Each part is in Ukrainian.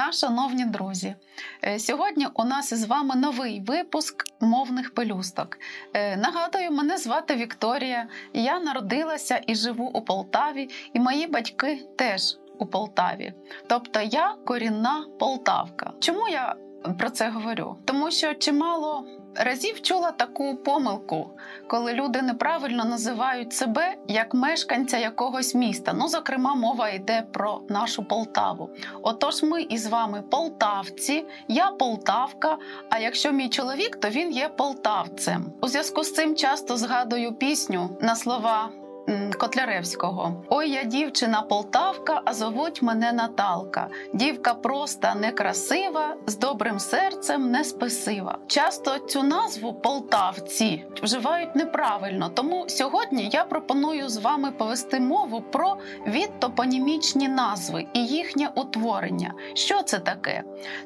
дня, шановні друзі! Е, сьогодні у нас із вами новий випуск мовних пелюсток. Е, нагадую, мене звати Вікторія. Я народилася і живу у Полтаві, і мої батьки теж у Полтаві. Тобто я корінна Полтавка. Чому я про це говорю? Тому що чимало разів чула таку помилку, коли люди неправильно називають себе як мешканця якогось міста. Ну, зокрема, мова йде про нашу Полтаву. Отож, ми із вами полтавці, я Полтавка. А якщо мій чоловік, то він є полтавцем. У зв'язку з цим часто згадую пісню на слова. Котляревського. Ой, я дівчина Полтавка, а зовуть мене Наталка. Дівка проста, некрасива, з добрим серцем не спесива. Часто цю назву полтавці вживають неправильно, тому сьогодні я пропоную з вами повести мову про відтопонімічні назви і їхнє утворення. Що це таке?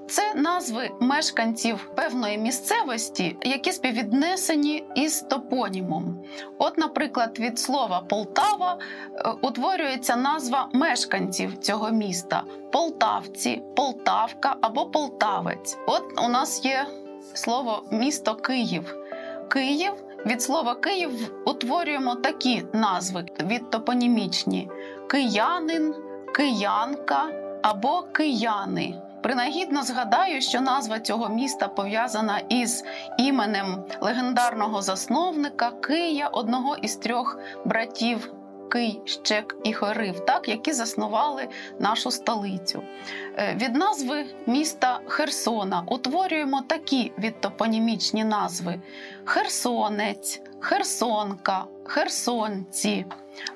Це назви мешканців певної місцевості, які співвіднесені із топонімом. От, наприклад, від слова Полтава е, утворюється назва мешканців цього міста: Полтавці, Полтавка або Полтавець. От у нас є слово місто Київ. Київ від слова Київ утворюємо такі назви відтопонімічні: киянин, киянка або кияни. Принагідно згадаю, що назва цього міста пов'язана із іменем легендарного засновника Кия, одного із трьох братів. Кий, Щек і Хорив, так, які заснували нашу столицю. Е, від назви міста Херсона утворюємо такі відтопонімічні назви: Херсонець, Херсонка, Херсонці.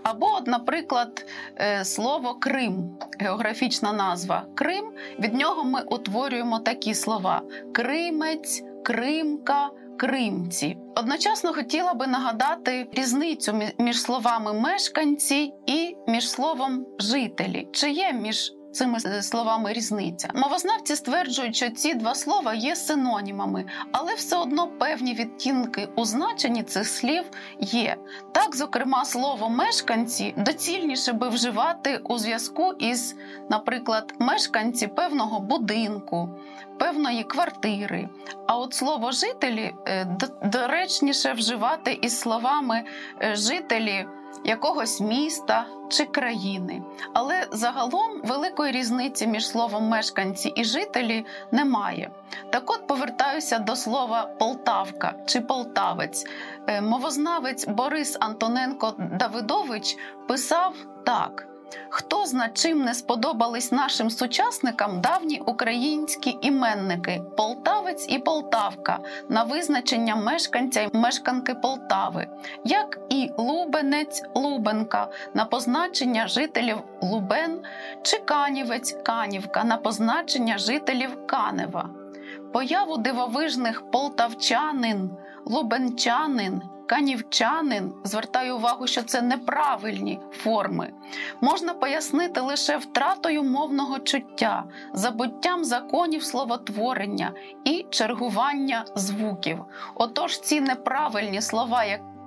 Або, наприклад, е, слово Крим, географічна назва Крим. Від нього ми утворюємо такі слова: Кримець, Кримка. Кримці одночасно хотіла би нагадати різницю між словами мешканці і між словом жителі. Чи є між цими словами різниця. Мовознавці стверджують, що ці два слова є синонімами, але все одно певні відтінки у значенні цих слів є. Так, зокрема, слово мешканці доцільніше би вживати у зв'язку із, наприклад, мешканці певного будинку, певної квартири. А от слово жителі е, доречніше вживати із словами е, жителі якогось міста чи країни. Але загалом великої різниці між словом мешканці і жителі немає. Так от повертаюся до слова Полтавка чи Полтавець. Е, мовознавець Борис Антоненко Давидович писав так. Хто зна чим не сподобались нашим сучасникам давні українські іменники Полтавець і Полтавка на визначення мешканця й мешканки Полтави, як і Лубенець Лубенка на позначення жителів Лубен чи Канівець Канівка на позначення жителів Канева, появу дивовижних полтавчанин, лубенчанин канівчанин, звертаю увагу, що це неправильні форми, можна пояснити лише втратою мовного чуття, забуттям законів словотворення і чергування звуків. Отож, ці неправильні слова,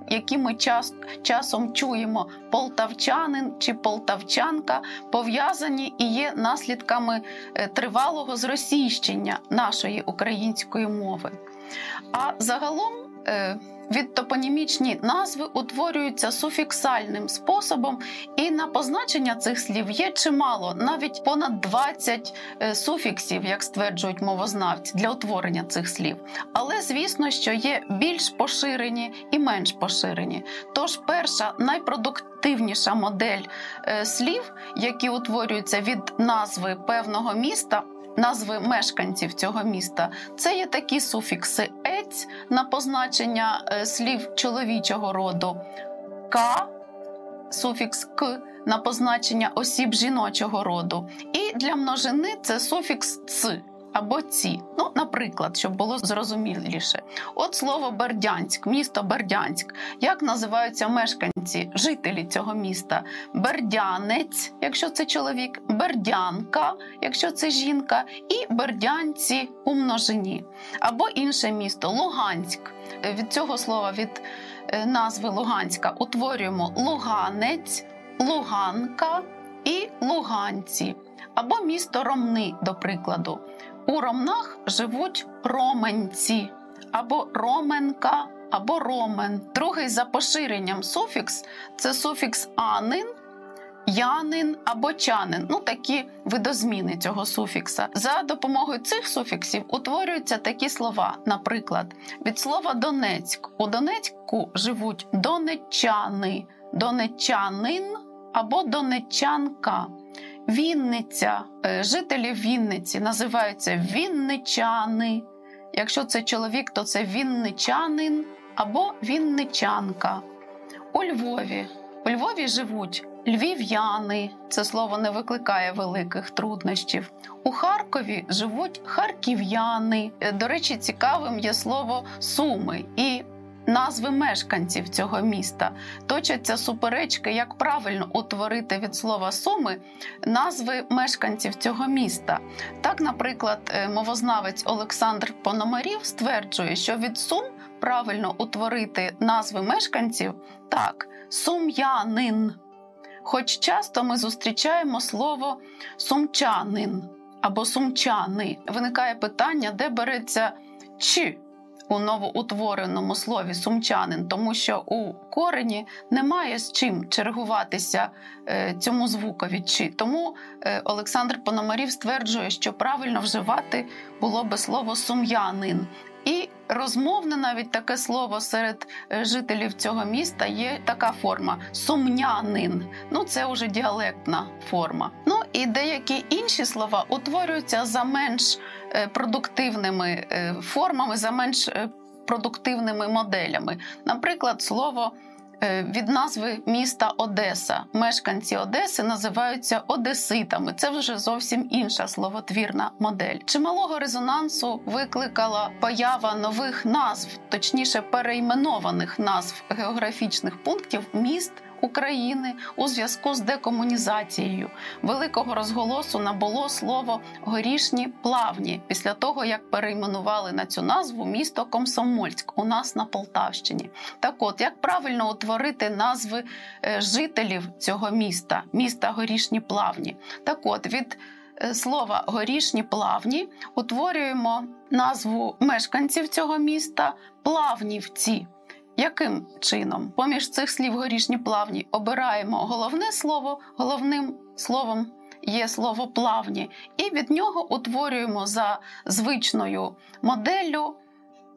які ми час, часом чуємо полтавчанин чи полтавчанка, пов'язані і є наслідками е, тривалого зросійщення нашої української мови. А загалом е, відтопонімічні назви утворюються суфіксальним способом, і на позначення цих слів є чимало, навіть понад 20 е, суфіксів, як стверджують мовознавці, для утворення цих слів. Але звісно, що є більш поширені і менш поширені. Тож, перша найпродуктивніша модель е, слів, які утворюються від назви певного міста назви мешканців цього міста. Це є такі суфікси ець на позначення е, слів чоловічого роду, к, суфікс к на позначення осіб жіночого роду. І для множини це суфікс ц або ці. Ну, наприклад, щоб було зрозуміліше. От слово Бердянськ, місто Бердянськ. Як називаються мешканці, жителі цього міста? Бердянець, якщо це чоловік, бердянка, якщо це жінка, і бердянці у множині. Або інше місто Луганськ. Від цього слова від е, назви Луганська утворюємо Луганець, Луганка і Луганці. Або місто Ромни, до прикладу. У Ромнах живуть роменці, або роменка, або ромен. Другий за поширенням суфікс це суфікс анин. Янин або чанин ну такі видозміни цього суфікса. За допомогою цих суфіксів утворюються такі слова. Наприклад, від слова Донецьк у Донецьку живуть донеччани, донеччанин або донеччанка. Вінниця, е, жителі Вінниці називаються вінничани. Якщо це чоловік, то це вінничанин або вінничанка. У Львові. У Львові живуть львів'яни. Це слово не викликає великих труднощів. У Харкові живуть харків'яни. Е, До речі, цікавим є слово суми і назви мешканців цього міста. Точаться суперечки, як правильно утворити від слова суми назви мешканців цього міста. Так, наприклад, е, мовознавець Олександр Пономарів стверджує, що від сум правильно утворити назви мешканців так, сум'янин. Хоч часто ми зустрічаємо слово сумчанин або сумчани, виникає питання, де береться чи у новоутвореному слові сумчанин, тому що у корені немає з чим чергуватися е, цьому звукові чи. Тому е, Олександр Пономарів стверджує, що правильно вживати було би слово сум'янин. І розмовне навіть таке слово серед е, жителів цього міста є така форма сумнянин. Ну це вже діалектна форма. Ну і деякі інші слова утворюються за менш продуктивними е, формами, за менш продуктивними моделями. Наприклад, слово. Від назви міста Одеса мешканці Одеси називаються Одеситами. Це вже зовсім інша словотвірна модель. Чималого резонансу викликала поява нових назв, точніше перейменованих назв географічних пунктів міст. України у зв'язку з декомунізацією великого розголосу набуло слово горішні плавні після того, як перейменували на цю назву місто Комсомольськ у нас на Полтавщині. Так, от як правильно утворити назви жителів цього міста, міста Горішні Плавні? Так, от від слова горішні плавні утворюємо назву мешканців цього міста плавнівці. Яким чином? Поміж цих слів горішні плавні обираємо головне слово, головним словом є слово плавні, і від нього утворюємо за звичною моделлю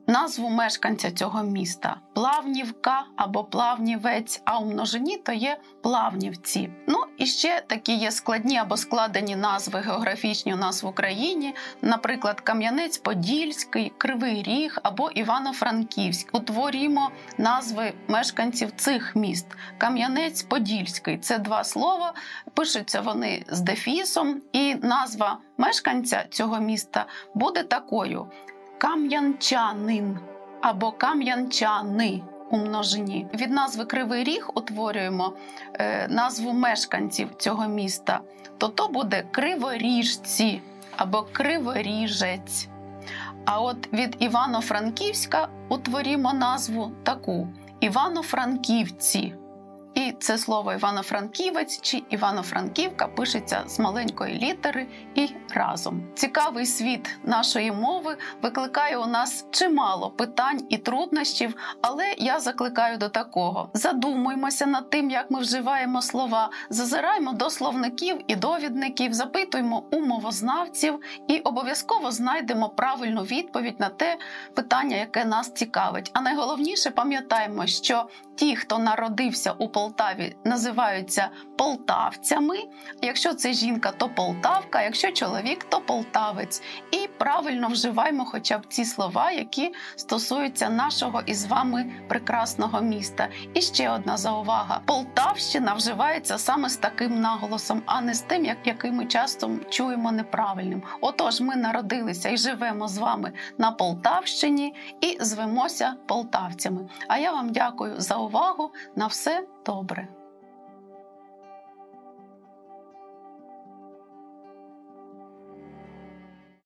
назву мешканця цього міста плавнівка або плавнівець, а у множині то є плавнівці. Ну і ще такі є складні або складені назви географічні у нас в Україні, наприклад, Кам'янець-Подільський, Кривий Ріг або Івано-Франківськ. Утворюємо назви мешканців цих міст. Кам'янець-Подільський це два слова, пишуться вони з дефісом, і назва мешканця цього міста буде такою кам'янчанин або кам'янчани у множині. Від назви Кривий Ріг утворюємо е, назву мешканців цього міста, то то буде криворіжці або криворіжець. А от від Івано-Франківська утворімо назву таку Івано-Франківці. Це слово Івано-Франківець чи Івано-Франківка пишеться з маленької літери і разом. Цікавий світ нашої мови викликає у нас чимало питань і труднощів, але я закликаю до такого: задумуймося над тим, як ми вживаємо слова, зазираємо до словників і довідників, запитуємо у мовознавців і обов'язково знайдемо правильну відповідь на те питання, яке нас цікавить. А найголовніше пам'ятаємо, що ті, хто народився у Полтаві, називаються полтавцями. Якщо це жінка, то полтавка, якщо чоловік, то полтавець. І правильно вживаємо хоча б ці слова, які стосуються нашого із вами прекрасного міста. І ще одна заувага: Полтавщина вживається саме з таким наголосом, а не з тим, який ми часто чуємо неправильним. Отож, ми народилися і живемо з вами на Полтавщині і звемося полтавцями. А я вам дякую за увагу. На все добре.